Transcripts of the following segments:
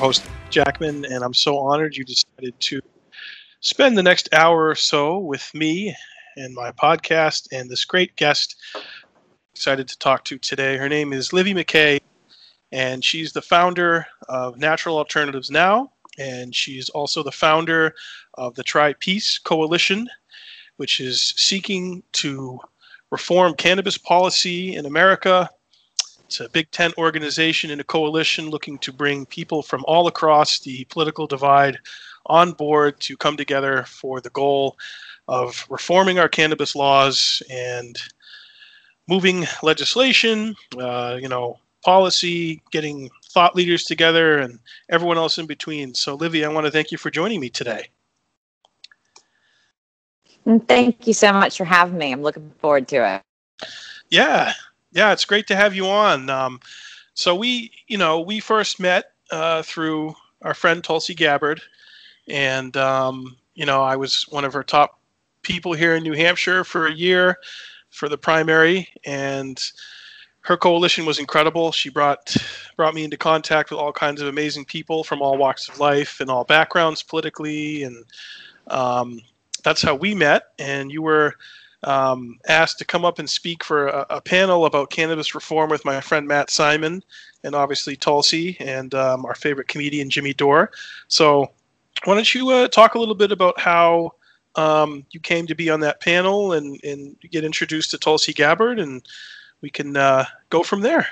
host, Jackman, and I'm so honored you decided to spend the next hour or so with me and my podcast and this great guest excited to talk to today. Her name is Livy McKay, and she's the founder of Natural Alternatives Now, and she's also the founder of the Tri Peace Coalition, which is seeking to reform cannabis policy in America it's a Big Tent organization and a coalition looking to bring people from all across the political divide on board to come together for the goal of reforming our cannabis laws and moving legislation, uh, you know, policy, getting thought leaders together, and everyone else in between. So, Livy, I want to thank you for joining me today. Thank you so much for having me. I'm looking forward to it. Yeah, yeah, it's great to have you on. Um, so we, you know, we first met uh, through our friend Tulsi Gabbard, and um, you know, I was one of her top people here in New Hampshire for a year for the primary, and her coalition was incredible. She brought brought me into contact with all kinds of amazing people from all walks of life and all backgrounds politically, and um, that's how we met. And you were um, asked to come up and speak for a, a, panel about cannabis reform with my friend Matt Simon and obviously Tulsi and um, our favorite comedian Jimmy Dore. So, why don't you uh, talk a little bit about how um, you came to be on that panel and, and get introduced to Tulsi Gabbard, and we can uh, go from there.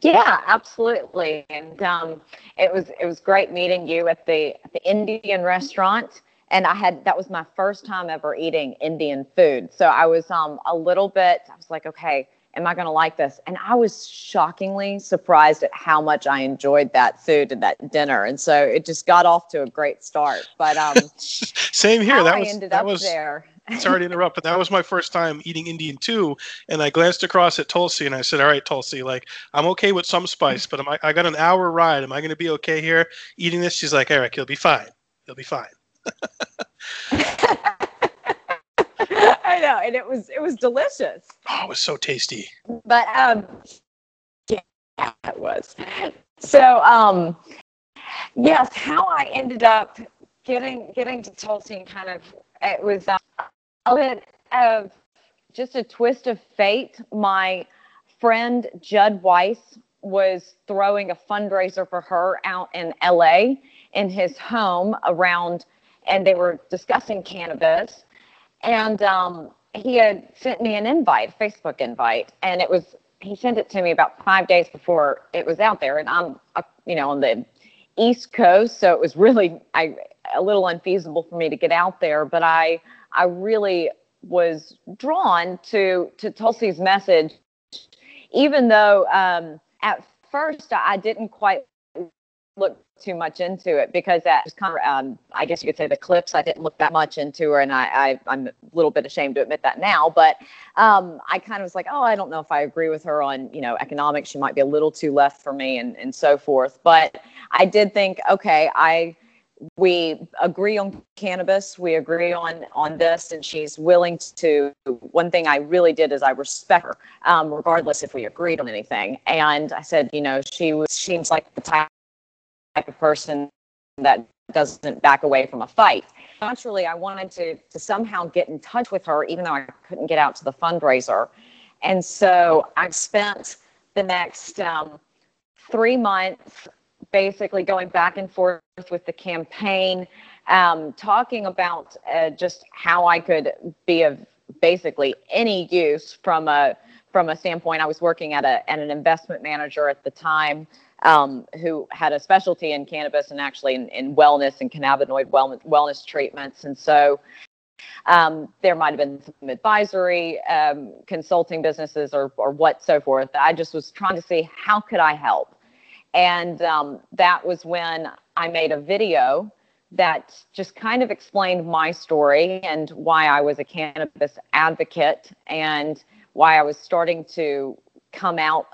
Yeah, absolutely. And um, it was it was great meeting you at the at the Indian restaurant and I had that was my first time ever eating Indian food. So I was um a little bit I was like, okay, am I going to like this? And I was shockingly surprised at how much I enjoyed that food and that dinner. And so it just got off to a great start. But um same here. That was that was there. sorry to interrupt, but that was my first time eating Indian too. And I glanced across at Tulsi and I said, All right, Tulsi, like, I'm okay with some spice, but am I, I got an hour ride. Am I going to be okay here eating this? She's like, Eric, you'll be fine. You'll be fine. I know, and it was it was delicious. Oh, it was so tasty. But um, yeah, it was. So um, yes, how I ended up getting getting to Tulsi and kind of it was uh, a bit of just a twist of fate. My friend Judd Weiss was throwing a fundraiser for her out in LA in his home around and they were discussing cannabis. And um, he had sent me an invite, Facebook invite, and it was he sent it to me about five days before it was out there, and I'm uh, you know on the East Coast, so it was really I a little unfeasible for me to get out there, but I I really was drawn to to Tulsi's message, even though um, at first I didn't quite look too much into it because that was kind of, um, I guess you could say the clips. I didn't look that much into her, and I, I am a little bit ashamed to admit that now. But um, I kind of was like, oh, I don't know if I agree with her on you know economics. She might be a little too left for me, and and so forth. But I did think, okay, I we agree on cannabis we agree on on this and she's willing to one thing i really did is i respect her um, regardless if we agreed on anything and i said you know she was seems like the type type of person that doesn't back away from a fight. Naturally, I wanted to, to somehow get in touch with her, even though I couldn't get out to the fundraiser. And so I spent the next um, three months basically going back and forth with the campaign, um, talking about uh, just how I could be of basically any use from a from a standpoint. I was working at a at an investment manager at the time um, who had a specialty in cannabis and actually in, in wellness and cannabinoid wellness, wellness treatments. And so um, there might have been some advisory um, consulting businesses or, or what so forth. I just was trying to see how could I help. And um, that was when I made a video that just kind of explained my story and why I was a cannabis advocate and why I was starting to come out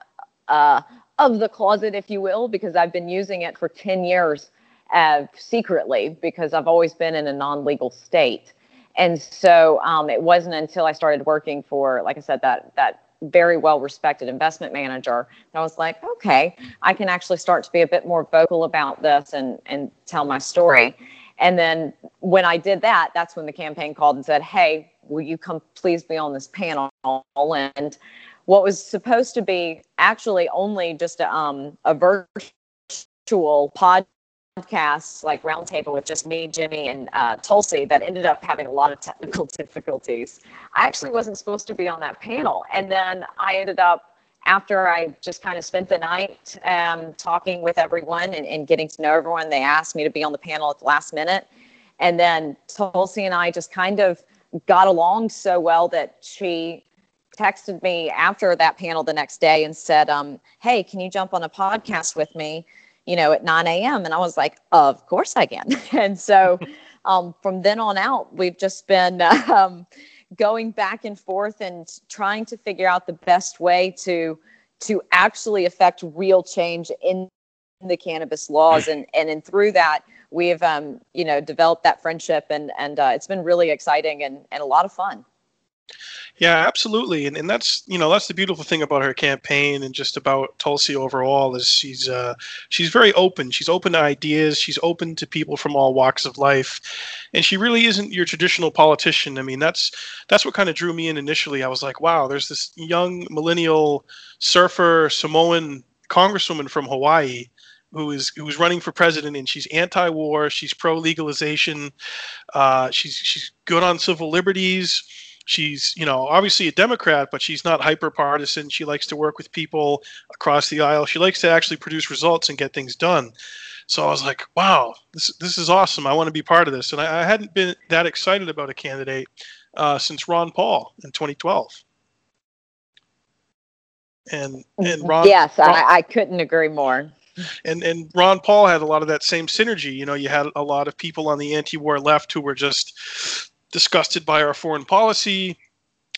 uh, of the closet, if you will, because I've been using it for 10 years uh, secretly because I've always been in a non legal state. And so um, it wasn't until I started working for, like I said, that, that very well respected investment manager. And I was like, okay, I can actually start to be a bit more vocal about this and, and tell my story. And then when I did that, that's when the campaign called and said, hey, will you come please be on this panel? And what was supposed to be actually only just a, um, a virtual podcast, like roundtable with just me, Jimmy, and uh, Tulsi that ended up having a lot of technical difficulties. I actually wasn't supposed to be on that panel, and then I ended up after I just kind of spent the night um, talking with everyone and, and getting to know everyone. They asked me to be on the panel at the last minute, and then Tulsi and I just kind of got along so well that she texted me after that panel the next day and said, um, "Hey, can you jump on a podcast with me?" you know, at 9 a.m. And I was like, of course I can. and so um, from then on out, we've just been um, going back and forth and trying to figure out the best way to to actually affect real change in the cannabis laws. And and, and through that, we've um, you know developed that friendship and and uh, it's been really exciting and, and a lot of fun. Yeah, absolutely, and and that's you know that's the beautiful thing about her campaign and just about Tulsi overall is she's uh, she's very open. She's open to ideas. She's open to people from all walks of life, and she really isn't your traditional politician. I mean, that's that's what kind of drew me in initially. I was like, wow, there's this young millennial surfer Samoan congresswoman from Hawaii who is who's running for president and she's anti-war she's pro-legalization uh, she's she's good on civil liberties she's you know obviously a democrat but she's not hyper partisan she likes to work with people across the aisle. She likes to actually produce results and get things done. So i was like wow this, this is awesome. I want to be part of this. And i, I hadn't been that excited about a candidate uh, since ron paul in 2012 and and ron yes ron, I, I couldn't agree more. And and ron paul had a lot of that same synergy. You know you had a lot of people on the anti-war left who were just disgusted by our foreign policy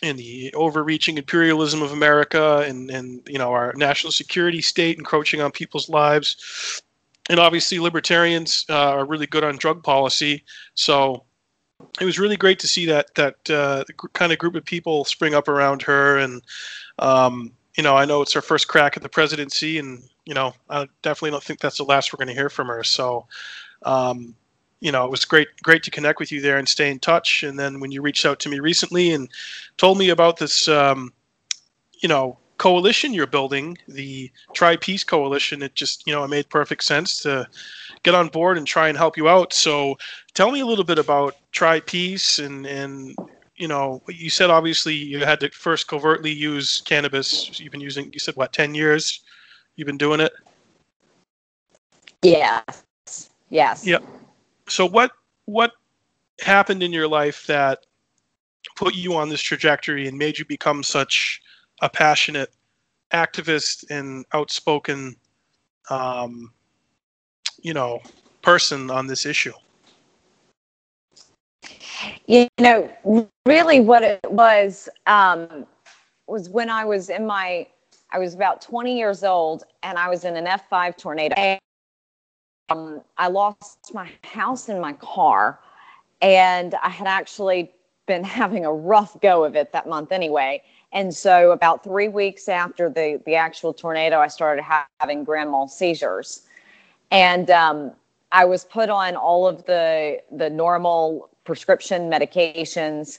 and the overreaching imperialism of America and, and you know our national security state encroaching on people's lives. And obviously, libertarians uh, are really good on drug policy. So it was really great to see that that uh, kind of group of people spring up around her. And um, you know, I know it's her first crack at the presidency, and you know, I definitely don't think that's the last we're going to hear from her. So um, you know, it was great great to connect with you there and stay in touch. And then when you reached out to me recently and told me about this, um, you know, coalition you're building, the Tri Peace Coalition, it just you know it made perfect sense to get on board and try and help you out. So tell me a little bit about Tri Peace and and you know you said obviously you had to first covertly use cannabis. You've been using you said what ten years? You've been doing it. Yeah. Yes. Yep so what what happened in your life that put you on this trajectory and made you become such a passionate activist and outspoken um, you know person on this issue? You know really what it was um, was when i was in my i was about 20 years old and i was in an f5 tornado um, I lost my house and my car, and I had actually been having a rough go of it that month anyway. And so, about three weeks after the the actual tornado, I started ha- having grand mal seizures, and um, I was put on all of the the normal prescription medications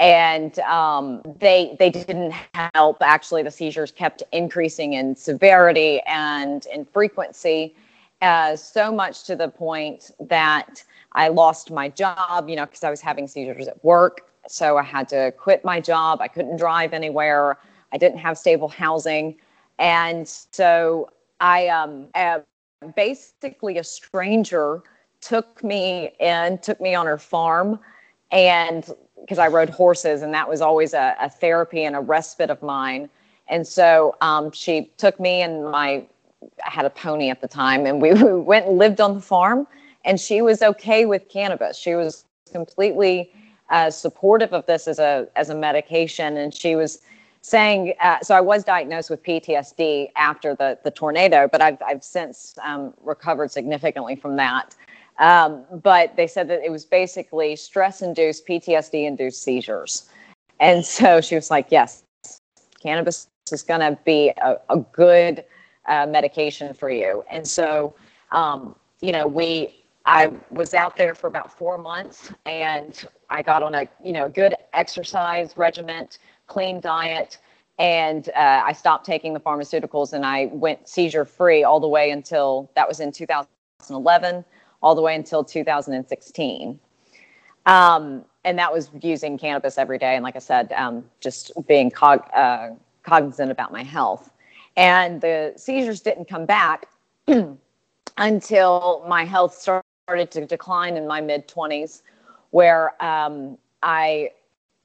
and um, they they didn't help. Actually, the seizures kept increasing in severity and in frequency, uh, so much to the point that I lost my job, you know, because I was having seizures at work. So I had to quit my job. I couldn't drive anywhere. I didn't have stable housing. And so I um, uh, basically, a stranger took me in, took me on her farm. And because I rode horses, and that was always a, a therapy and a respite of mine. And so um, she took me and my had a pony at the time, and we, we went and lived on the farm. And she was okay with cannabis. She was completely uh, supportive of this as a as a medication, and she was saying. Uh, so I was diagnosed with PTSD after the the tornado, but I've I've since um, recovered significantly from that. Um, but they said that it was basically stress induced PTSD induced seizures, and so she was like, "Yes, Cannabis is going to be a, a good uh, medication for you. And so, um, you know, we I was out there for about four months, and I got on a you know good exercise regimen, clean diet, and uh, I stopped taking the pharmaceuticals, and I went seizure free all the way until that was in 2011, all the way until 2016. Um, and that was using cannabis every day, and like I said, um, just being cog- uh, cognizant about my health. And the seizures didn't come back until my health started to decline in my mid 20s, where um, I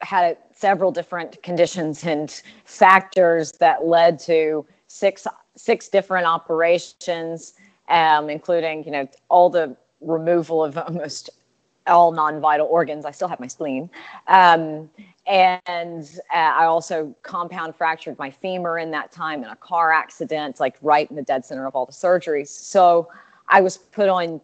had several different conditions and factors that led to six six different operations, um, including you know all the removal of almost all non-vital organs. I still have my spleen, um, and uh, I also compound fractured my femur in that time in a car accident, like right in the dead center of all the surgeries. So I was put on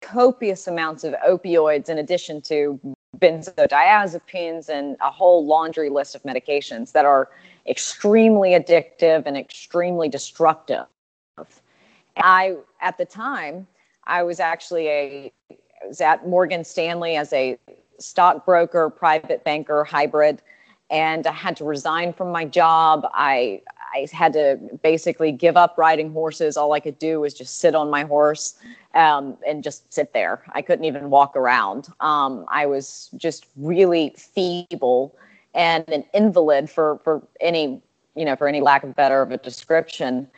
copious amounts of opioids in addition to benzodiazepines and a whole laundry list of medications that are extremely addictive and extremely destructive. I, at the time, I was actually a was at Morgan Stanley as a stockbroker, private banker, hybrid, and I had to resign from my job. I I had to basically give up riding horses. All I could do was just sit on my horse um, and just sit there. I couldn't even walk around. Um, I was just really feeble and an invalid for for any you know for any lack of better of a description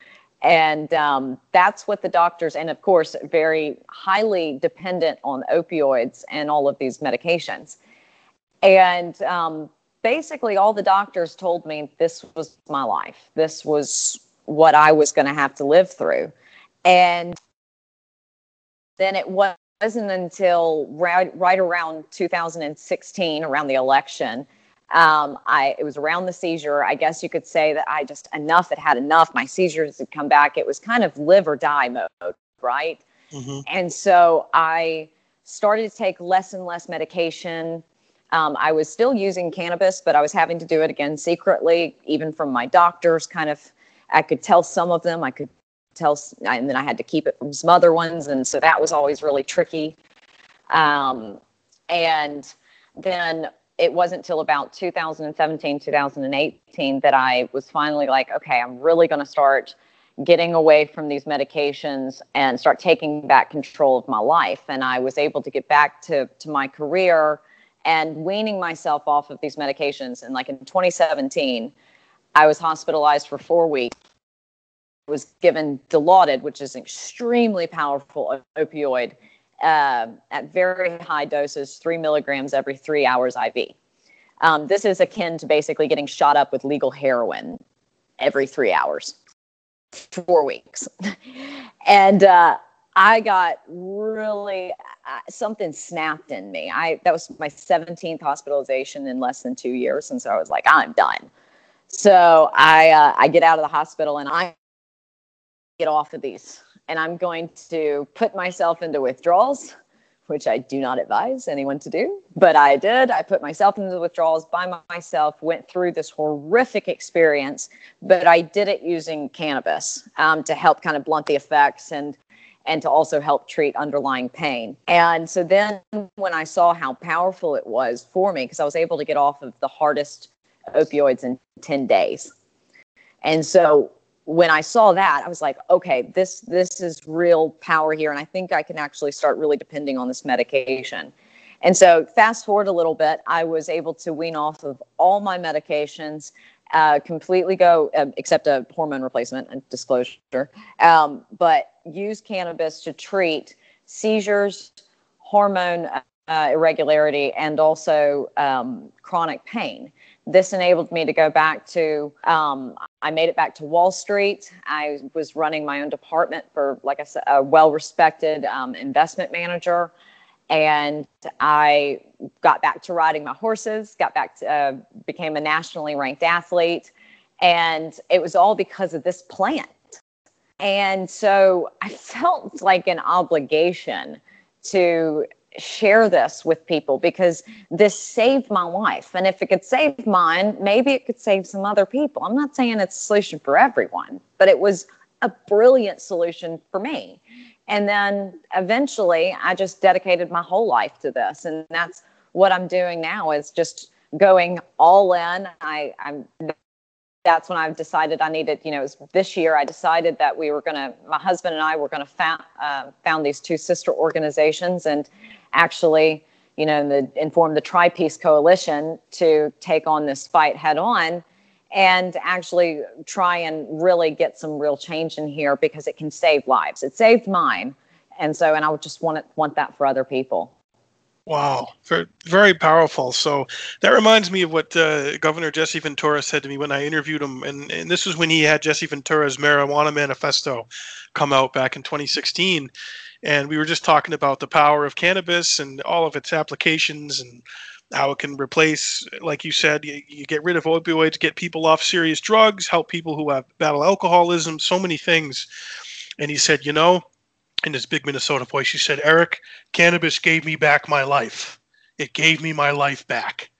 and um, that's what the doctors and of course very highly dependent on opioids and all of these medications. And um, basically all the doctors told me this was my life. This was what i was going to have to live through. And then it wasn't until right, right around 2016 around the election um, I it was around the seizure. I guess you could say that I just enough had had enough. My seizures had come back. It was kind of live or die mode, right? Mm-hmm. And so I started to take less and less medication. Um, I was still using cannabis, but I was having to do it again secretly, even from my doctors. Kind of, I could tell some of them. I could tell, and then I had to keep it from some other ones, and so that was always really tricky. Um, and then it wasn't until about 2017, 2018 that I was finally like, okay, I'm really going to start getting away from these medications and start taking back control of my life. And I was able to get back to, to my career and weaning myself off of these medications. And like in 2017, I was hospitalized for four weeks. Was given Dilaudid, which is an extremely powerful opioid, uh, at very high doses, three milligrams every three hours IV. Um, this is akin to basically getting shot up with legal heroin every three hours, four weeks. and uh, I got really uh, something snapped in me. I that was my 17th hospitalization in less than two years, and so I was like, I'm done. So I uh, I get out of the hospital and I get off of these and I'm going to put myself into withdrawals, which I do not advise anyone to do, but I did. I put myself into withdrawals by myself, went through this horrific experience, but I did it using cannabis um, to help kind of blunt the effects and and to also help treat underlying pain. And so then when I saw how powerful it was for me, because I was able to get off of the hardest opioids in 10 days. And so when I saw that, I was like, okay, this this is real power here, and I think I can actually start really depending on this medication. And so, fast forward a little bit, I was able to wean off of all my medications, uh, completely go, uh, except a hormone replacement and disclosure, um, but use cannabis to treat seizures, hormone uh, irregularity, and also um, chronic pain this enabled me to go back to um, i made it back to wall street. I was running my own department for like i said a well-respected um, investment manager. And i got back to riding my horses got back to uh, became a nationally ranked athlete. And it was all because of this plant. And so i felt like an obligation to share this with people because this saved my life. And if it could save mine, maybe it could save some other people. I'm not saying it's a solution for everyone, but it was a brilliant solution for me. And then eventually I just dedicated my whole life to this. And that's what I'm doing now is just going all in. I, I'm that's when I've decided I needed, you know, this year I decided that we were going to, my husband and I were going to found, uh, found these two sister organizations and actually, you know, the, inform the Tri Peace Coalition to take on this fight head on and actually try and really get some real change in here because it can save lives. It saved mine. And so, and I would just want it, want that for other people. Wow, very, very powerful. So that reminds me of what uh, Governor Jesse Ventura said to me when I interviewed him, and, and this was when he had Jesse Ventura's marijuana manifesto come out back in 2016, and we were just talking about the power of cannabis and all of its applications and how it can replace, like you said, you, you get rid of opioids, get people off serious drugs, help people who have battle alcoholism, so many things. And he said, you know, in his big Minnesota voice, he said, Eric, cannabis gave me back my life. It gave me my life back.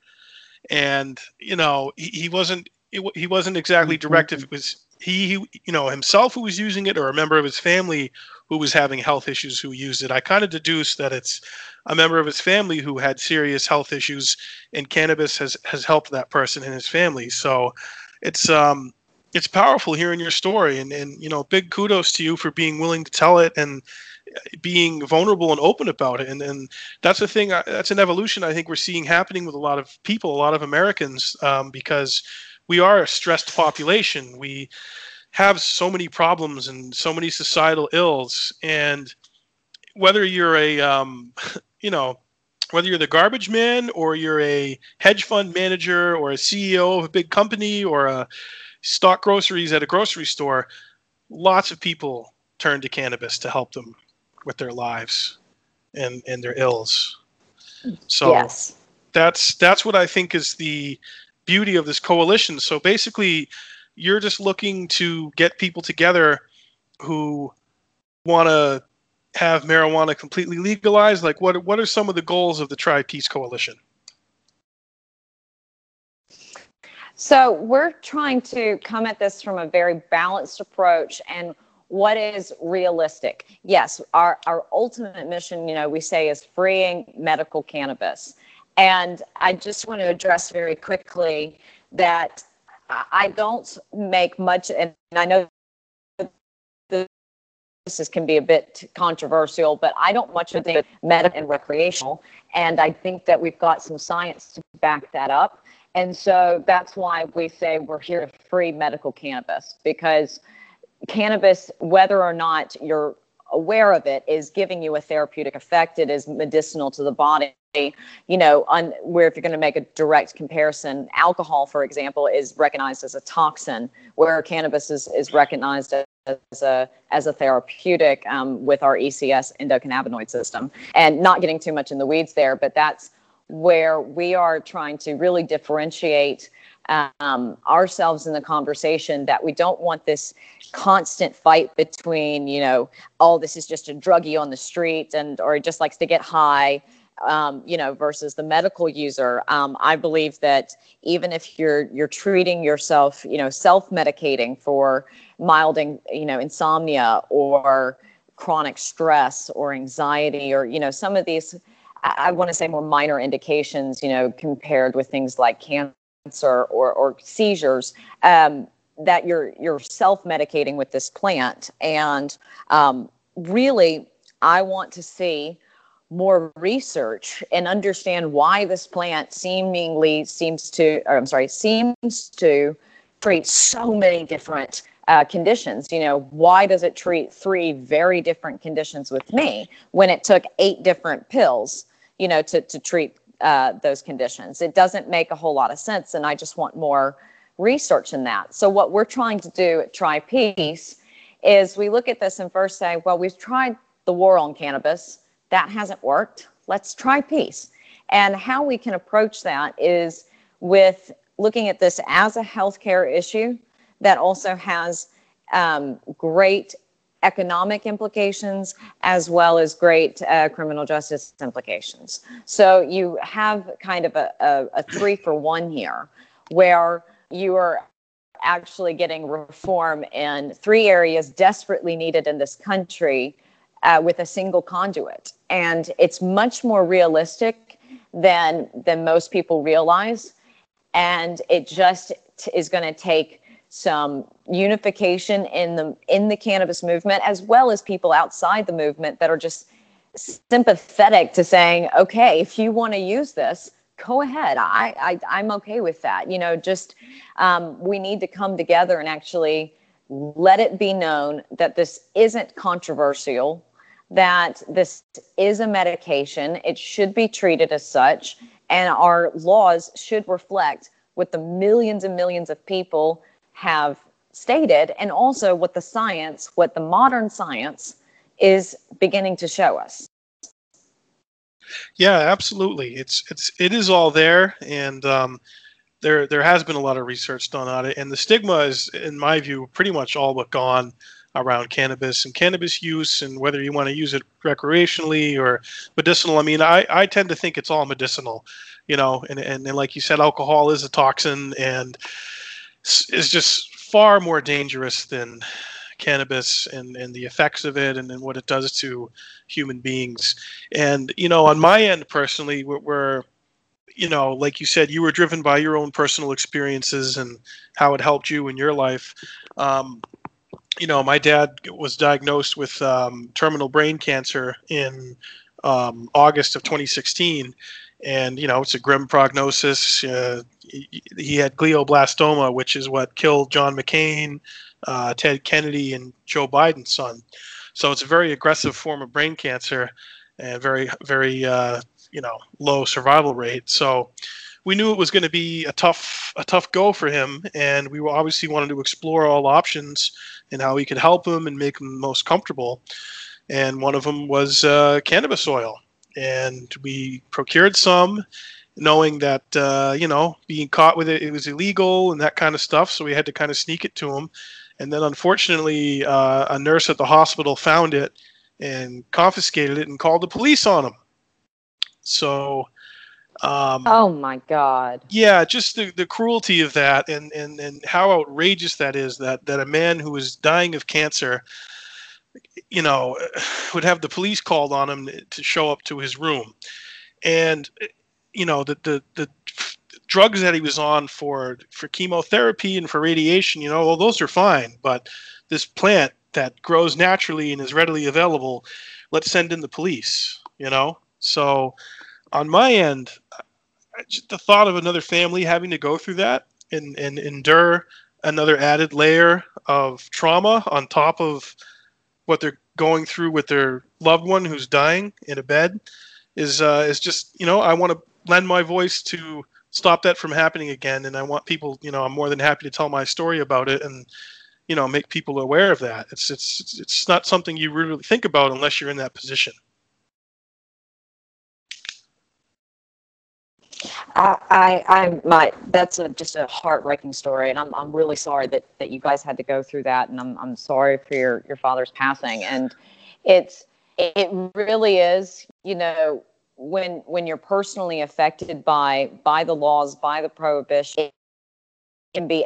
And, you know, he, he wasn't, it, he wasn't exactly mm-hmm. directive. It was he, you know, himself who was using it or a member of his family who was having health issues who used it. I kind of deduce that it's a member of his family who had serious health issues and cannabis has, has helped that person and his family. So it's, um, it's powerful hearing your story and, and you know big kudos to you for being willing to tell it and being vulnerable and open about it and, and that's the thing that's an evolution i think we're seeing happening with a lot of people a lot of americans um, because we are a stressed population we have so many problems and so many societal ills and whether you're a um, you know whether you're the garbage man or you're a hedge fund manager or a ceo of a big company or a stock groceries at a grocery store, lots of people turn to cannabis to help them with their lives and, and their ills. So yes. that's that's what I think is the beauty of this coalition. So basically you're just looking to get people together who want to have marijuana completely legalized like what what are some of the goals of the tri peace coalition So we're trying to come at this from a very balanced approach and what is realistic. Yes, our, our ultimate mission, you know, we say is freeing medical cannabis. And I just want to address very quickly that I don't make much, and I know this can be a bit controversial, but I don't much of the medical and recreational. And I think that we've got some science to back that up. And so that's why we say we're here to free medical cannabis because cannabis, whether or not you're aware of it, is giving you a therapeutic effect. It is medicinal to the body. You know, on, where if you're going to make a direct comparison, alcohol, for example, is recognized as a toxin, where cannabis is, is recognized as a as a therapeutic um, with our ECS endocannabinoid system. And not getting too much in the weeds there, but that's where we are trying to really differentiate um, ourselves in the conversation that we don't want this constant fight between you know oh this is just a druggie on the street and or just likes to get high um, you know versus the medical user. Um, i believe that even if you're you're treating yourself you know self-medicating for mild you know insomnia or chronic stress or anxiety or you know some of these I want to say more minor indications, you know, compared with things like cancer or, or seizures. Um, that you're you're self-medicating with this plant and um, really i want to see more research and understand why this plant seemingly seems to or i'm sorry seems to treat so many different uh, conditions you know why does it treat three very different conditions with me when it took eight different pills you know, to, to treat uh, those conditions. It doesn't make a whole lot of sense. And I just want more research in that. So what we're trying to do at Tri Peace is we look at this and first say, well, we've tried the war on cannabis. That hasn't worked. Let's try peace. And how we can approach that is with looking at this as a healthcare issue that also has um, great economic implications as well as great uh, criminal justice implications. So you have kind of a, a, a three for one here where you are actually getting reform in three areas desperately needed in this country uh, with a single conduit. And it's much more realistic than, than most people realize. And it just t- is going to take some unification in the in the cannabis movement as well as people outside the movement that are just sympathetic to saying okay if you want to use this go ahead. I, I i'm okay with that. You know just um, we need to come together and actually let it be known that this isn't controversial that this is a medication. It should be treated as such and our laws should reflect what the millions and millions of people have stated, and also what the science, what the modern science is beginning to show us. Yeah, absolutely. It's it's it is all there, and um, there there has been a lot of research done on it, and the stigma is, in my view, pretty much all but gone around cannabis and cannabis use, and whether you want to use it recreationally or medicinal. I mean, I I tend to think it's all medicinal, you know, and and, and like you said, alcohol is a toxin, and is just far more dangerous than cannabis and, and the effects of it and, and what it does to human beings. And, you know, on my end personally, we're, we're, you know, like you said, you were driven by your own personal experiences and how it helped you in your life. Um, you know, my dad was diagnosed with um, terminal brain cancer in um, August of 2016 and you know it's a grim prognosis. Uh, he, he, had glioblastoma, which is what killed John McCain, uh, Ted Kennedy, and Joe Biden's son. So it's a very aggressive form of brain cancer, and very very uh, you know low survival rate. So we knew it was going to be a tough a tough go for him, and we obviously wanted to explore all options and how we could help him and make him most comfortable. And one of them was uh, cannabis oil and we procured some knowing that uh, you know being caught with it it was illegal and that kind of stuff so we had to kind of sneak it to him and then unfortunately uh, a nurse at the hospital found it and confiscated it and called the police on him so um, oh my god. yeah just the, the cruelty of that and, and and how outrageous that is that that a man who was dying of cancer you know, would have the police called on him to show up to his room, and you know the the the drugs that he was on for for chemotherapy and for radiation, you know, well those are fine, but this plant that grows naturally and is readily available, let's send in the police, you know. So on my end, the thought of another family having to go through that and and endure another added layer of trauma on top of what they're going through with their loved one who's dying in a bed is uh, is just you know I want to lend my voice to stop that from happening again, and I want people you know I'm more than happy to tell my story about it and you know make people aware of that. It's it's it's not something you really think about unless you're in that position. I, I, my, that's a, just a heartbreaking story. And I'm, I'm really sorry that, that you guys had to go through that. And I'm, I'm sorry for your, your father's passing. And it's, it really is, you know, when, when you're personally affected by, by the laws, by the prohibition, it can be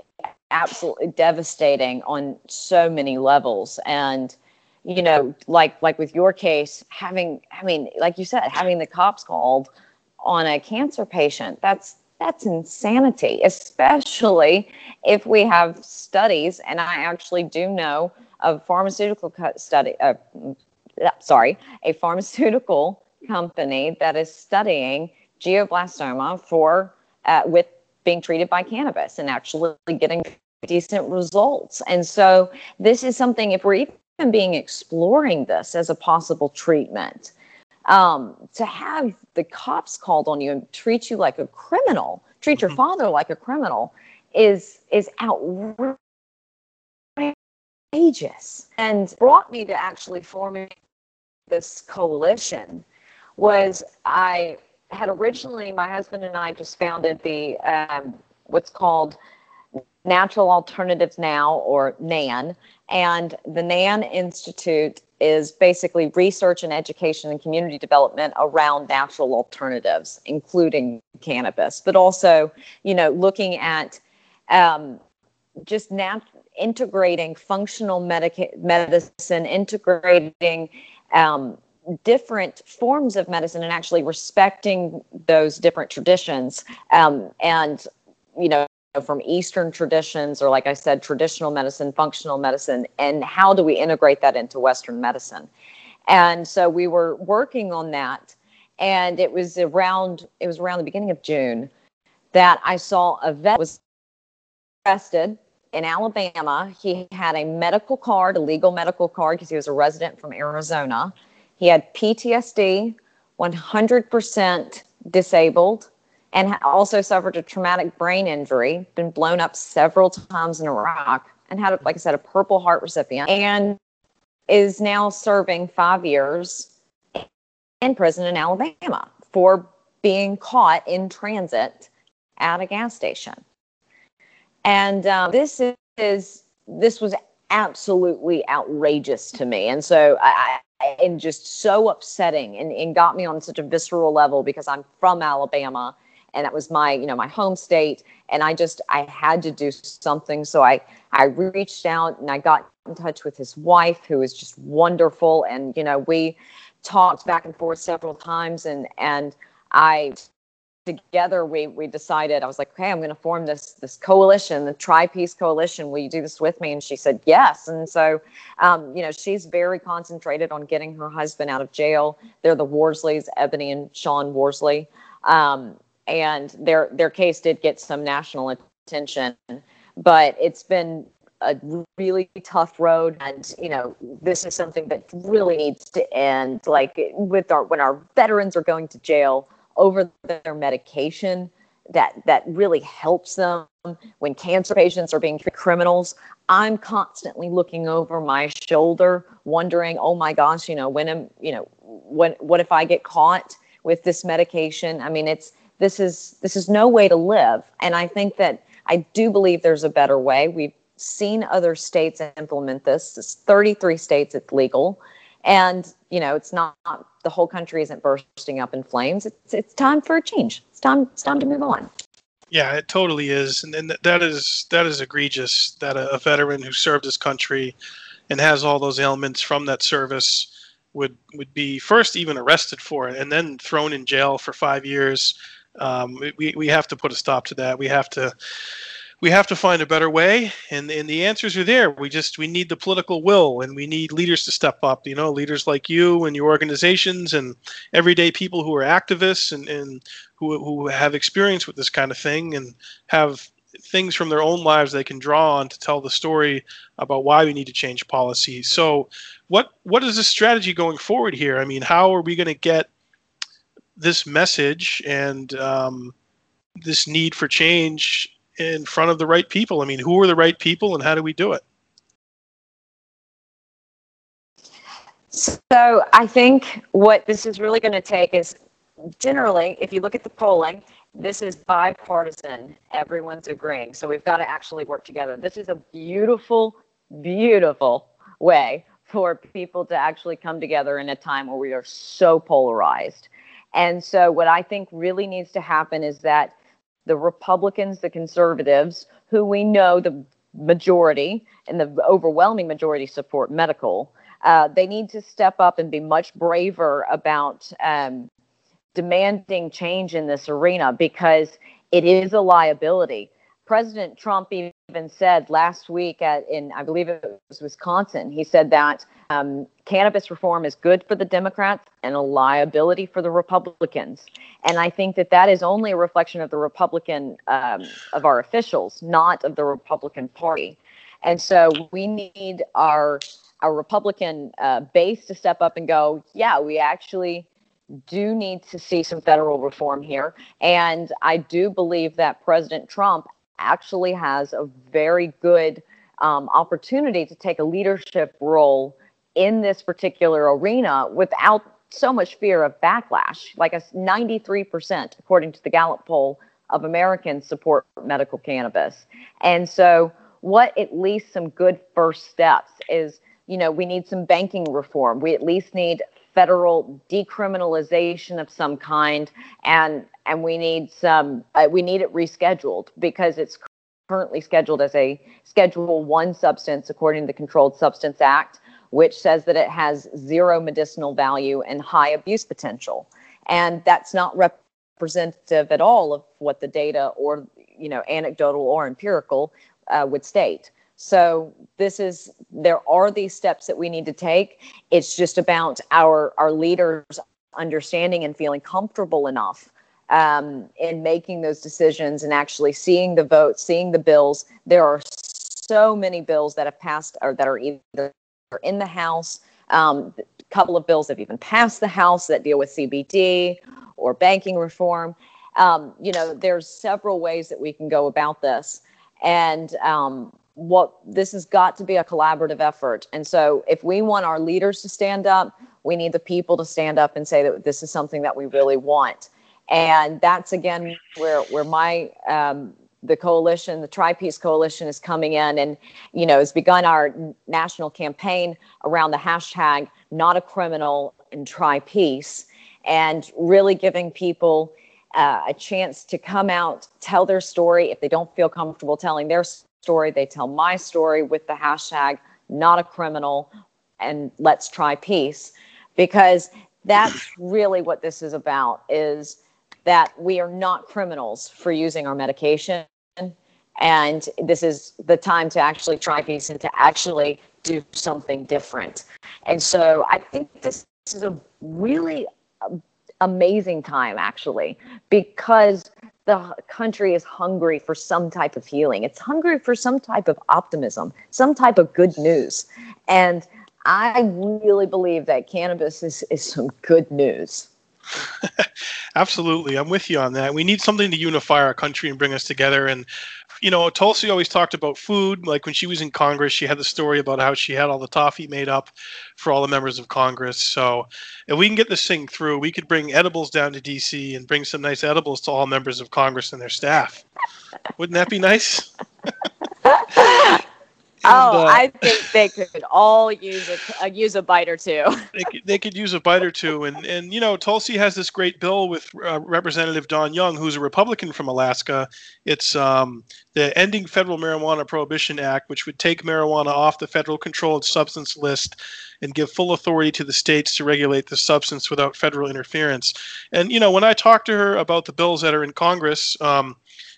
absolutely devastating on so many levels. And, you know, like, like with your case, having, I mean, like you said, having the cops called, on a cancer patient. That's that's insanity, especially if we have studies, and I actually do know of pharmaceutical study. Uh, sorry, a pharmaceutical company that is studying glioblastoma for uh, with being treated by cannabis and actually getting decent results. And so this is something if we're even being exploring this as a possible treatment um, to have the cops called on you and treat you like a criminal, treat your mm-hmm. father like a criminal, is is outrageous and brought me to actually forming this coalition. Was I had originally my husband and I just founded the um, what's called Natural Alternatives Now, or NAN. And the NAN Institute is basically research and education and community development around natural alternatives, including cannabis, but also, you know, looking at um, just nat- integrating functional medica- medicine, integrating um, different forms of medicine, and actually respecting those different traditions. Um, and, you know, from Eastern traditions, or like I said, traditional medicine, functional medicine, and how do we integrate that into Western medicine? And so we were working on that, and it was around it was around the beginning of June that I saw a vet was arrested in Alabama. He had a medical card, a legal medical card, because he was a resident from Arizona. He had PTSD, 100% disabled and also suffered a traumatic brain injury, been blown up several times in Iraq, and had, like I said, a Purple Heart recipient, and is now serving five years in prison in Alabama for being caught in transit at a gas station. And um, this is this was absolutely outrageous to me, and so I, and just so upsetting, and, and got me on such a visceral level because I'm from Alabama and that was my you know my home state. And i just i had to do something. So i i reached out and i got in touch with his wife who was just wonderful. And you know we talked back and forth several times. And and i together we we decided i was like okay i'm going to form this this coalition the tri-peace coalition. Will you do this with me? And she said yes. And so um, you know she's very concentrated on getting her husband out of jail. They're the worsleys ebony and sean worsley. Um, and their their case did get some national attention, but it's been a really tough road. And you know this is something that really needs to end like with our when our veterans are going to jail over their medication that that really helps them. When cancer patients are being criminals i'm constantly looking over my shoulder wondering oh my gosh you know when am you know when what if i get caught with this medication? I mean it's this is this is no way to live. And i think that i do believe there's a better way. We've seen other states implement this. It's 33 states it's legal. And you know it's not the whole country isn't bursting up in flames. It's it's time for a change. It's time it's time to move on. Yeah it totally is. And, and that is that is egregious that a, a veteran who served his country and has all those ailments from that service would would be first even arrested for it and then thrown in jail for five years um, we, we have to put a stop to that. We have to we have to find a better way. And, and the answers are there. We just we need the political will and we need leaders to step up you know leaders like you and your organizations and everyday people who are activists and, and who, who have experience with this kind of thing and have things from their own lives they can draw on to tell the story about why we need to change policy so what what is the strategy going forward here? I mean how are we going to get this message and um, this need for change in front of the right people. I mean, who are the right people and how do we do it? So I think what this is really going to take is generally, if you look at the polling, this is bipartisan. Everyone's agreeing. So we've got to actually work together. This is a beautiful, beautiful way for people to actually come together in a time where we are so polarized. And so, what I think really needs to happen is that the Republicans, the conservatives, who we know the majority and the overwhelming majority support medical, uh, they need to step up and be much braver about um, demanding change in this arena because it is a liability. President Trump even said last week at in I believe it was Wisconsin. He said that um, cannabis reform is good for the Democrats and a liability for the Republicans. And I think that that is only a reflection of the Republican um, of our officials, not of the Republican Party. And so we need our our Republican uh, base to step up and go, yeah, we actually do need to see some federal reform here. And I do believe that President Trump actually has a very good um, opportunity to take a leadership role in this particular arena without so much fear of backlash. Like a 93%, according to the Gallup poll, of Americans support medical cannabis. And so, what at least some good first steps is, you know, we need some banking reform. We at least need federal decriminalization of some kind, and and we need some uh, we need it rescheduled because it's currently scheduled as a Schedule One substance according to the Controlled Substance Act, which says that it has zero medicinal value and high abuse potential, and that's not representative at all of what the data or you know anecdotal or empirical uh, would state. So this is there are these steps that we need to take. It's just about our our leaders understanding and feeling comfortable enough um, in making those decisions and actually seeing the votes, seeing the bills. There are so many bills that have passed or that are either in the House. Um, a couple of bills have even passed the House that deal with CBD or banking reform. Um, you know, there's several ways that we can go about this, and um, what this has got to be a collaborative effort. And so, if we want our leaders to stand up, we need the people to stand up and say that this is something that we really want. And that's again where where my um, the coalition, the Tri Peace Coalition, is coming in and you know has begun our national campaign around the hashtag Not a Criminal and Try Peace, and really giving people. Uh, a chance to come out, tell their story. If they don't feel comfortable telling their story. They tell my story with the hashtag not a criminal and let's try peace because that's really what this is about is that we are not criminals for using our medication and this is the time to actually try peace and to actually do something different and so i think this is a really um, amazing time actually because the country is hungry for some type of healing. It's hungry for some type of optimism, some type of good news. And I really believe that cannabis is, is some good news. Absolutely. I'm with you on that. We need something to unify our country and bring us together. And you know, Tulsi always talked about food. Like when she was in Congress, she had the story about how she had all the toffee made up for all the members of Congress. So if we can get this thing through, we could bring edibles down to DC and bring some nice edibles to all members of Congress and their staff. Wouldn't that be nice? oh, uh, I think they could all use a uh, use a bite or two. they, could, they could use a bite or two, and and you know Tulsi has this great bill with uh, Representative Don Young, who's a Republican from Alaska. It's um, the Ending Federal Marijuana Prohibition Act, which would take marijuana off the federal controlled substance list and give full authority to the states to regulate the substance without federal interference. And you know when I talk to her about the bills that are in Congress. Um,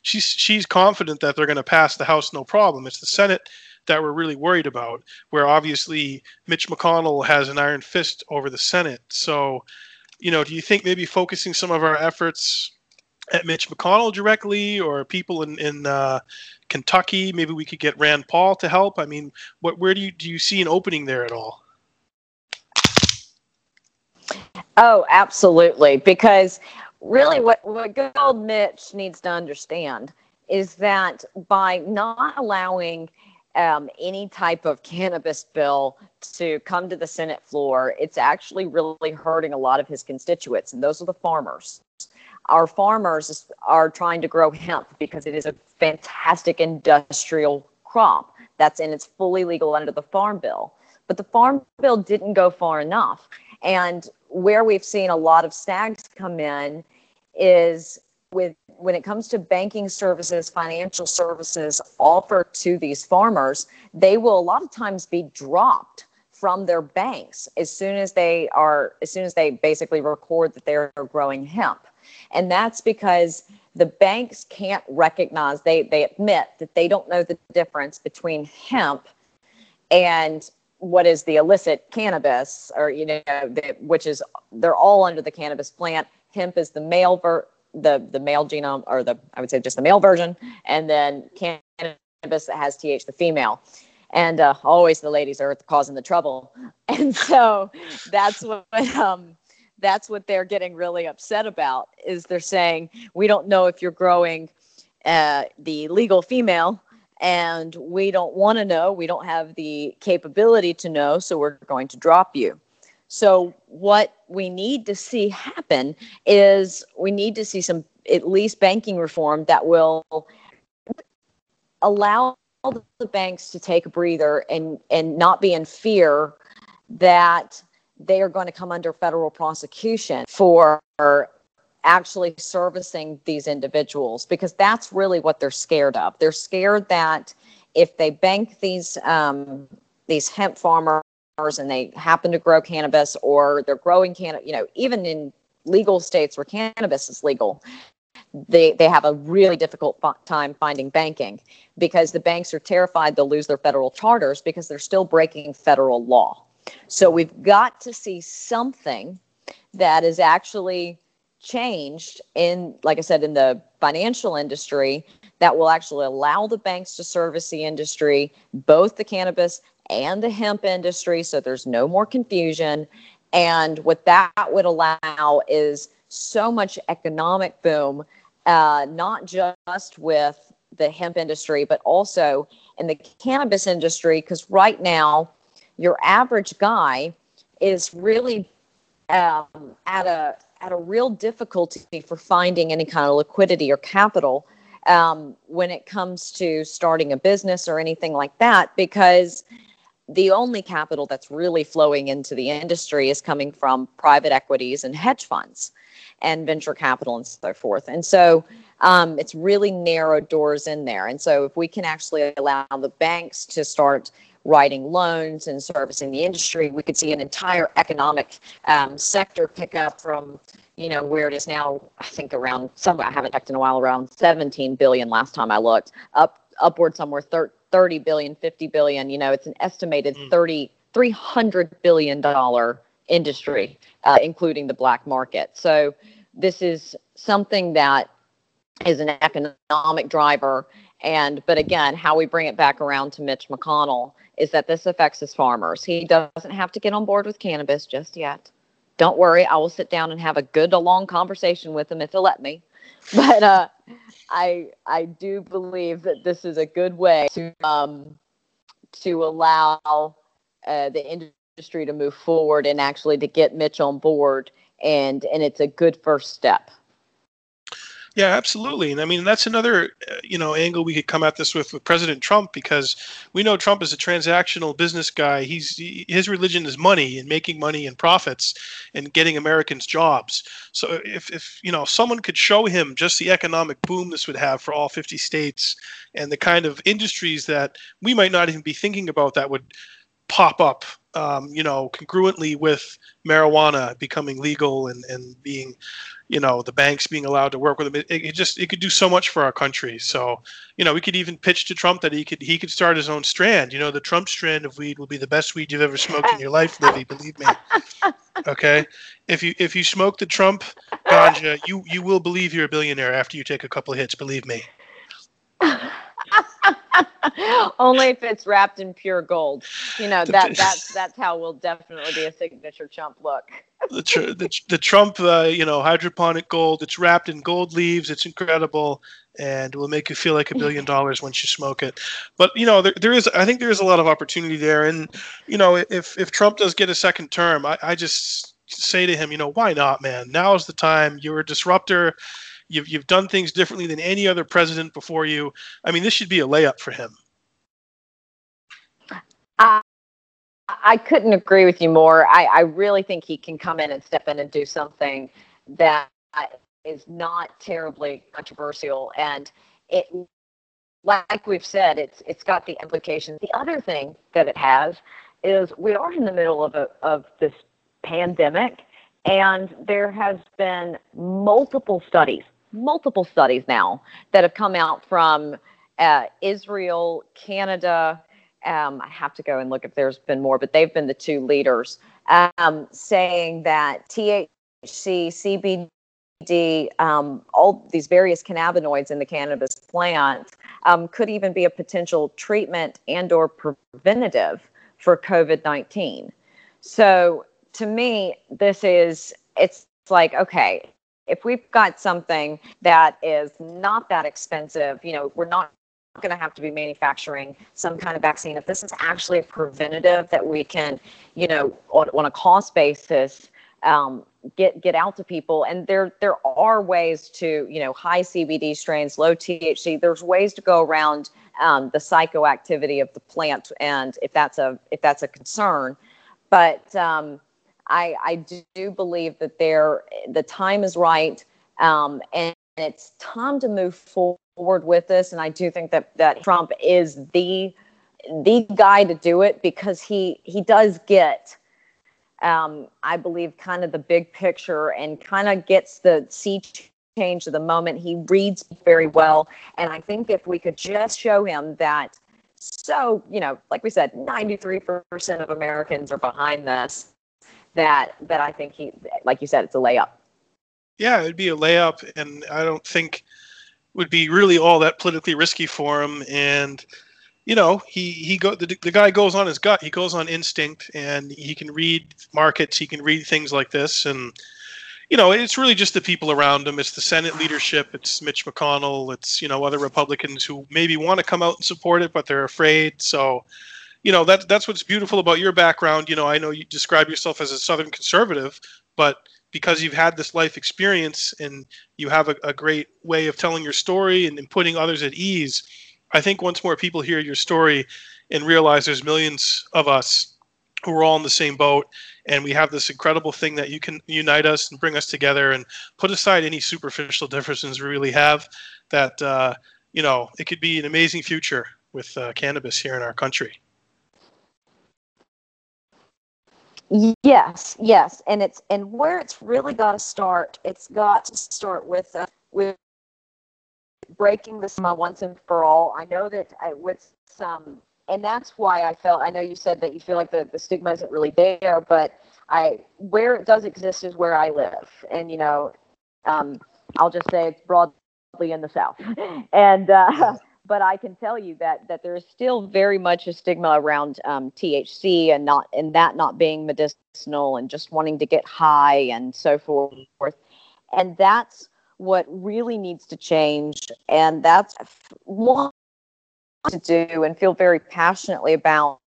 she's she's confident that they're going to pass the House no problem. It's the Senate that we're really worried about, where obviously Mitch McConnell has an iron fist over the Senate. So, you know, do you think maybe focusing some of our efforts at Mitch McConnell directly or people in, in uh, Kentucky, maybe we could get Rand Paul to help? I mean, what where do you do you see an opening there at all? Oh, absolutely. Because really what, what good old Mitch needs to understand is that by not allowing um, any type of cannabis bill to come to the Senate floor, it's actually really hurting a lot of his constituents, and those are the farmers. Our farmers are trying to grow hemp because it is a fantastic industrial crop that's in it's fully legal under the farm bill. But the farm bill didn't go far enough. And where we've seen a lot of snags come in is with when it comes to banking services, financial services offered to these farmers, they will a lot of times be dropped from their banks as soon as they are as soon as they basically record that they're growing hemp. And that's because the banks can't recognize they they admit that they don't know the difference between hemp and what is the illicit cannabis or you know the, which is they're all under the cannabis plant hemp is the male ver- the the male genome or the I would say just the male version, and then cannabis that has TH, the female. And uh, always the ladies are causing the trouble, and so that's what um, that's what they're getting really upset about. Is they're saying we don't know if you're growing uh, the legal female and we don't want to know. We don't have the capability to know, so we're going to drop you. So, what we need to see happen is we need to see some at least banking reform that will allow the banks to take a breather and and not be in fear that they are going to come under federal prosecution for actually servicing these individuals because that's really what they're scared of. They're scared that if they bank these um, these hemp farmers and they happen to grow cannabis or they're growing cannabis, you know, even in legal states where cannabis is legal, they, they have a really difficult time finding banking because the banks are terrified they'll lose their federal charters because they're still breaking federal law. So we've got to see something that is actually changed in, like I said, in the financial industry that will actually allow the banks to service the industry, both the cannabis and the hemp industry, so there's no more confusion. And what that would allow is so much economic boom, uh, not just with the hemp industry, but also in the cannabis industry, because right now, your average guy is really um, at a at a real difficulty for finding any kind of liquidity or capital um, when it comes to starting a business or anything like that, because the only capital that's really flowing into the industry is coming from private equities and hedge funds and venture capital and so forth. And so um, it's really narrowed doors in there. And so if we can actually allow the banks to start writing loans and servicing the industry, we could see an entire economic um, sector pick up from you know where it is now. I think around some I haven't checked in a while, around 17 billion last time I looked, up upward somewhere 30 billion, 50 billion. You know, it's an estimated mm. 30 300 billion dollar industry, uh, including the black market. So this is something that is an economic driver. And but again, how we bring it back around to Mitch McConnell is that this affects his farmers. He doesn't have to get on board with cannabis just yet. Don't worry, I will sit down and have a good, a long conversation with him if he'll let me. But uh, I I do believe that this is a good way to um, to allow uh, the industry to move forward and actually to get Mitch on board, and and it's a good first step. Yeah, absolutely. And I mean, that's another, uh, you know, angle we could come at this with with President Trump because we know Trump is a transactional business guy. He's his religion is money and making money and profits and getting Americans jobs. So if if you know someone could show him just the economic boom this would have for all 50 states and the kind of industries that we might not even be thinking about that would pop up um, you know, congruently with marijuana becoming legal and, and being, you know, the banks being allowed to work with them. It, it just it could do so much for our country. So, you know, we could even pitch to Trump that he could he could start his own strand. You know, the Trump strand of weed will be the best weed you've ever smoked in your life, Livi. Believe me. Okay, if you if you smoke the Trump ganja, you you will believe you're a billionaire after you take a couple hits. Believe me. Only if it's wrapped in pure gold. You know that that's that's how we'll definitely be a signature Trump look. the, tr- the, the Trump, uh, you know, hydroponic gold. It's wrapped in gold leaves. It's incredible, and will make you feel like a billion dollars once you smoke it. But you know, there, there is. I think there is a lot of opportunity there, and you know, if if Trump does get a second term, I, I just say to him, you know, why not, man? Now is the time. You're a disruptor You've you've done things differently than any other president before you. I mean, this should be a layup for him. Uh, I couldn't agree with you more. I, I really think he can come in and step in and do something that is not terribly controversial, and it, like we've said, it's it's got the implications. The other thing that it has is we are in the middle of a of this pandemic, and there has been multiple studies multiple studies now that have come out from uh, Israel, Canada. Um, I have to go and look if there's been more, but they've been the two leaders um, saying that THC, CBD, um, all these various cannabinoids in the cannabis plant um, could even be a potential treatment and/or preventative for COVID-19. So to me, this is it's like okay if we've got something that is not that expensive, you know, we're not going to have to be manufacturing some kind of vaccine. If this is actually a preventative that we can, you know, on, on a cost basis, um, get get out to people. And there there are ways to you know high CBD strains, low THC. There's ways to go around um, the psychoactivity of the plant, and if that's a if that's a concern, but um, I I do believe that there the time is right, um, and it's time to move forward with this. And I do think that that Trump is the the guy to do it because he he does get um, I believe, kind of the big picture and kind of gets the sea change of the moment. He reads very well. And I think if we could just show him that, so, you know, like we said, 93% of Americans are behind this, that, that I think he, like you said, it's a layup. Yeah, it'd be a layup. And I don't think would be really all that politically risky for him. And, you know, he he go the, the guy goes on his gut. He goes on instinct, and he can read markets. He can read things like this, and you know, it's really just the people around him. It's the Senate leadership. It's Mitch McConnell. It's you know other Republicans who maybe want to come out and support it, but they're afraid. So, you know, that that's what's beautiful about your background. You know, I know you describe yourself as a Southern conservative, but because you've had this life experience and you have a, a great way of telling your story and, and putting others at ease I think once more people hear your story and realize there's millions of us who are all in the same boat and we have this incredible thing that you can unite us and bring us together and put aside any superficial differences we really have that uh, you know it could be an amazing future with uh, cannabis here in our country yes yes and it's and where it's really got to start it's got to start with uh, with breaking the stigma once and for all. I know that I, with some, and that's why I felt. I know you said that you feel like the, the stigma isn't really there, but I where it does exist is where I live, and you know, um, I'll just say it's broadly in the South, and. Uh, but I can tell you that that there is still very much a stigma around um, THC and not and that not being medicinal and just wanting to get high and so forth. And that's what really needs to change. And that's one to do and feel very passionately about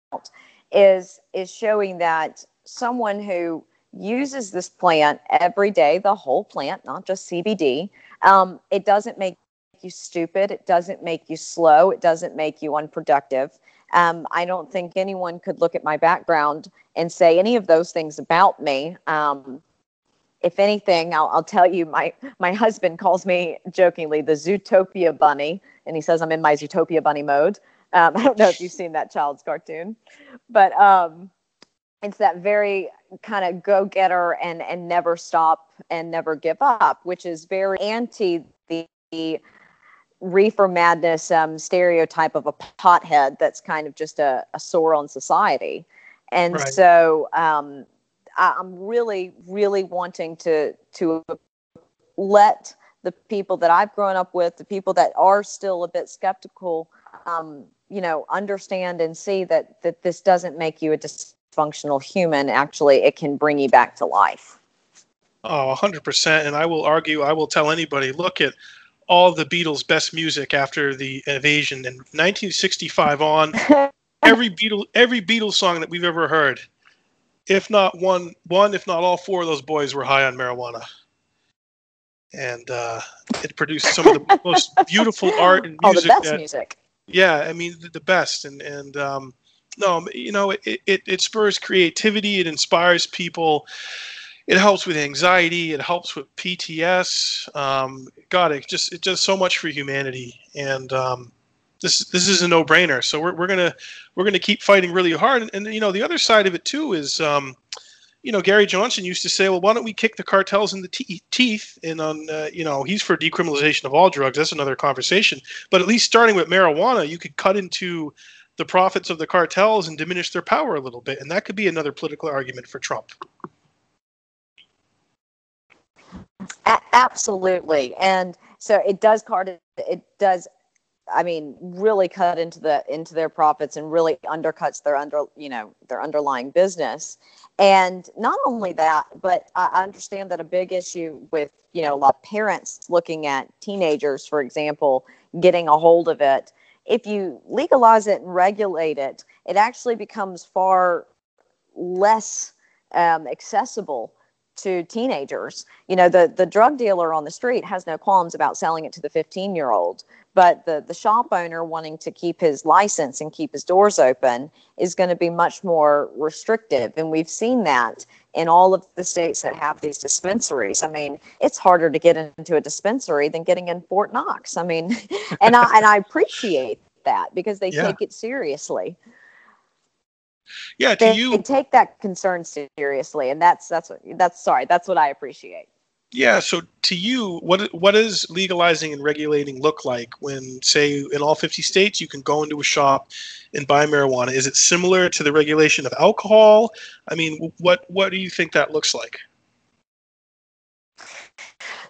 is is showing that someone who uses this plant every day, the whole plant, not just CBD, um, it doesn't make you stupid. It doesn't make you slow. It doesn't make you unproductive. Um, I don't think anyone could look at my background and say any of those things about me. Um, if anything, I'll, I'll tell you, my, my husband calls me jokingly the Zootopia bunny, and he says I'm in my Zootopia bunny mode. Um, I don't know if you've seen that child's cartoon, but um, it's that very kind of go getter and, and never stop and never give up, which is very anti the, the reefer madness um, stereotype of a pothead that's kind of just a, a sore on society. And right. so, um, I'm really, really wanting to to let the people that I've grown up with, the people that are still a bit skeptical, um, you know, understand and see that that this doesn't make you a dysfunctional human. Actually, it can bring you back to life. Oh, 100%. And I will argue, I will tell anybody look at all the Beatles' best music after the invasion in 1965 on. every Beatle, every Beatles song that we've ever heard if not one, one if not all four of those boys were high on marijuana, and uh, it produced some of the most beautiful art and music. Oh, the best that, music. Yeah, I mean the, the best, and and um, no, you know it, it it spurs creativity, it inspires people. It helps with anxiety. It helps with PTS. Um, God, it just it does so much for humanity, and um, this this is a no brainer. So we're, we're gonna we're gonna keep fighting really hard. And, and you know the other side of it too is, um, you know, Gary Johnson used to say, well, why don't we kick the cartels in the te- teeth? And on uh, you know he's for decriminalization of all drugs. That's another conversation. But at least starting with marijuana, you could cut into the profits of the cartels and diminish their power a little bit, and that could be another political argument for Trump. A- absolutely, and so it does card it does I mean, really cut into the into their profits and really undercuts their under you know their underlying business. And not only that, but I understand that a big issue with you know a lot of parents looking at teenagers, for example, getting a hold of it. If you legalize it and regulate it, it actually becomes far less um, accessible to teenagers. You know, the the drug dealer on the street has no qualms about selling it to the 15 year old, but the the shop owner wanting to keep his license and keep his doors open is going to be much more restrictive, and we've seen that in all of the states that have these dispensaries. I mean, it's harder to get into a dispensary than getting in Fort Knox. I mean, and I and I appreciate that because they yeah. take it seriously. Yeah, to they, you, they take that concern seriously, and that's that's what that's sorry, that's what I appreciate. Yeah. So to you, what what does legalizing and regulating look like when, say, in all 50 states, you can go into a shop and buy marijuana? Is it similar to the regulation of alcohol? I mean, what what do you think that looks like?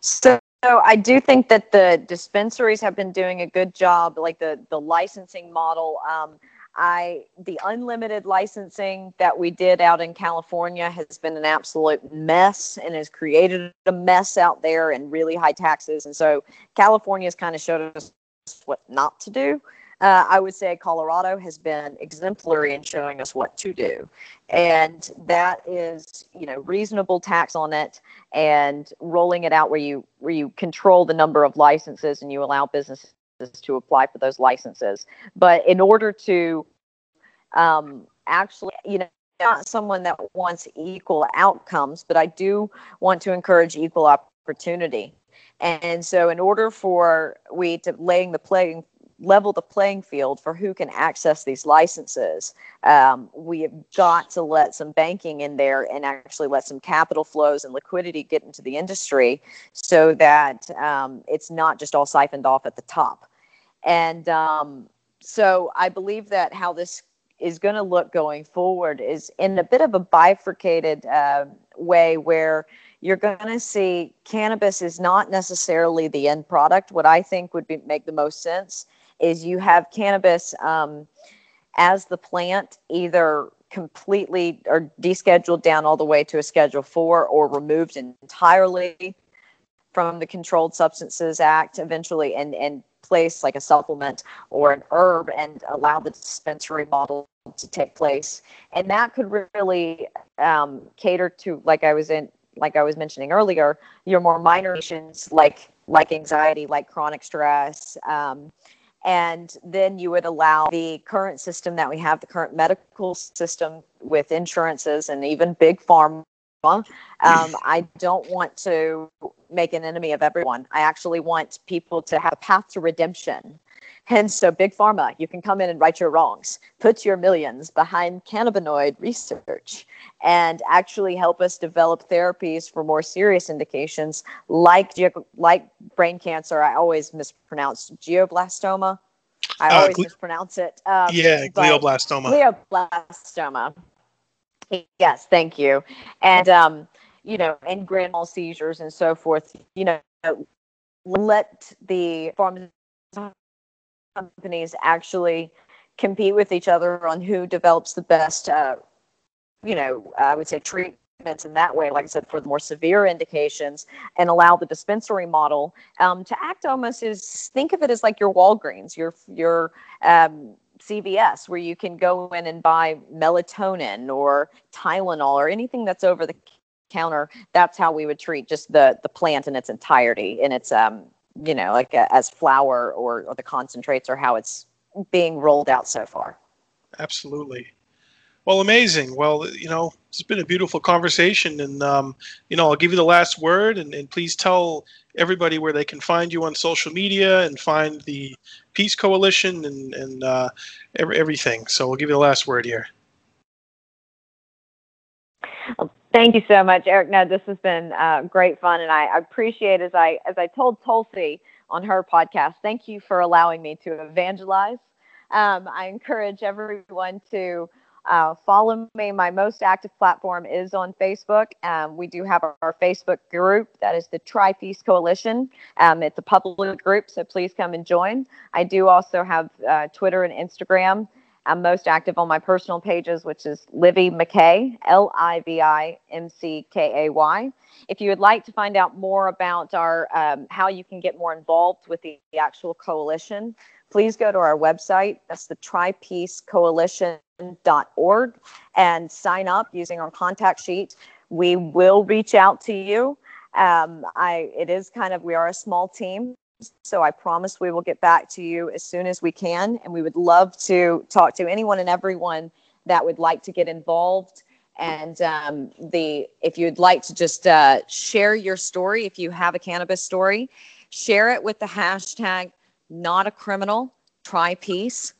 So so I do think that the dispensaries have been doing a good job, like the the licensing model. Um, I the unlimited licensing that we did out in California has been an absolute mess and has created a mess out there and really high taxes. And so California has kind of showed us what not to do. Uh, I would say Colorado has been exemplary in showing us what to do, and that is you know reasonable tax on it and rolling it out where you where you control the number of licenses and you allow businesses to apply for those licenses. But in order to um, actually, you know, not someone that wants equal outcomes, but I do want to encourage equal opportunity. And so, in order for we to laying the playing level the playing field for who can access these licenses, um, we have got to let some banking in there and actually let some capital flows and liquidity get into the industry so that um, it's not just all siphoned off at the top. And um, so I believe that how this is going to look going forward is in a bit of a bifurcated uh, way where you're going to see cannabis is not necessarily the end product. What I think would be, make the most sense is you have cannabis um, as the plant either completely or descheduled down all the way to a schedule four or removed entirely from the Controlled Substances Act eventually and, and place like a supplement or an herb and allow the dispensary model to take place. And that could really um, cater to, like I was in, like I was mentioning earlier, your more minor issues like like anxiety, like chronic stress. Um, and then you would allow the current system that we have, the current medical system with insurances and even big pharma um, I don't want to make an enemy of everyone. I actually want people to have a path to redemption. And so, Big Pharma, you can come in and right your wrongs, put your millions behind cannabinoid research, and actually help us develop therapies for more serious indications like, like brain cancer. I always mispronounce glioblastoma. I uh, always gle- mispronounce it. Um, yeah, glioblastoma. Glioblastoma. Yes, thank you. And um, you know, and grand mal seizures and so forth. You know, let the pharmaceutical companies actually compete with each other on who develops the best. Uh, you know, I would say treatments in that way, like I said, for the more severe indications, and allow the dispensary model um, to act almost as think of it as like your Walgreens, your your um, CVS where you can go in and buy melatonin or Tylenol or anything that's over the counter. That's how we would treat just the the plant in its entirety, in its um you know like a, as flour or, or the concentrates or how it's being rolled out so far. Absolutely. Well, amazing. Well, you know, it's been a beautiful conversation, and um, you know, I'll give you the last word, and, and please tell everybody where they can find you on social media and find the Peace Coalition and and uh, every, everything. So we'll give you the last word here. Thank you so much, Eric. No, this has been uh, great fun, and I appreciate as I as I told Tulsi on her podcast. Thank you for allowing me to evangelize. Um, I encourage everyone to uh, follow me. My most active platform is on Facebook. Um, we do have our, our, Facebook group that is the Tri Peace Coalition. Um, it's a public group, so please come and join. I do also have uh, Twitter and Instagram. I'm most active on my personal pages, which is Livi McKay, L I V I M C K A Y. If you would like to find out more about our um, how you can get more involved with the, the actual coalition, please go to our website. That's the Tri-Peace Coalition.org and sign up using our contact sheet. we will reach out to you. Um, I it is kind of we are a small team, so I promise we will get back to you as soon as we can, and we would love to talk to anyone and everyone that would like to get involved. And um, the if you'd like to just uh, share your story, if you have a cannabis story, share it with the hashtag not a criminal, try peace,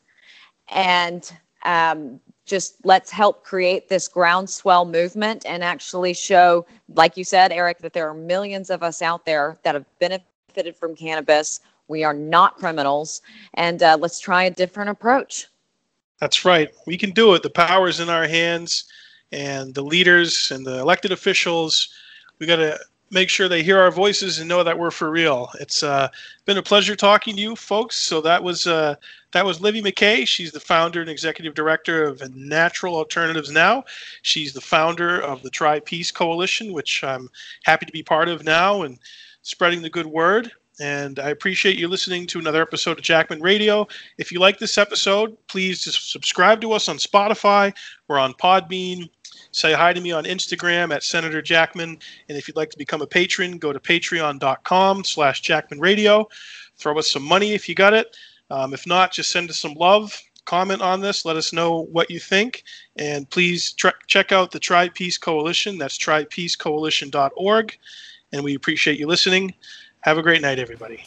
and um, just let's help create this groundswell movement and actually show, like you said, Eric, that there are millions of us out there that have benefited from cannabis. We are not criminals, and uh, let's try a different approach. That's right. We can do it. The power is in our hands, and the leaders and the elected officials. We got to make sure they hear our voices and know that we're for real. It's uh, been a pleasure talking to you folks. So that was uh, that was Livi McKay. She's the founder and executive director of Natural Alternatives Now. She's the founder of the Tri Peace Coalition, which I'm happy to be part of now and spreading the good word. And I appreciate you listening to another episode of Jackman Radio. If you like this episode, please just subscribe to us on Spotify. We're on Podbean. Say hi to me on Instagram at Senator Jackman. And if you'd like to become a patron, go to patreon.com slash Jackman Radio. Throw us some money if you got it. Um, if not, just send us some love. Comment on this. Let us know what you think. And please tr- check out the Tri Peace Coalition. That's tripeacecoalition.org. And we appreciate you listening. Have a great night, everybody.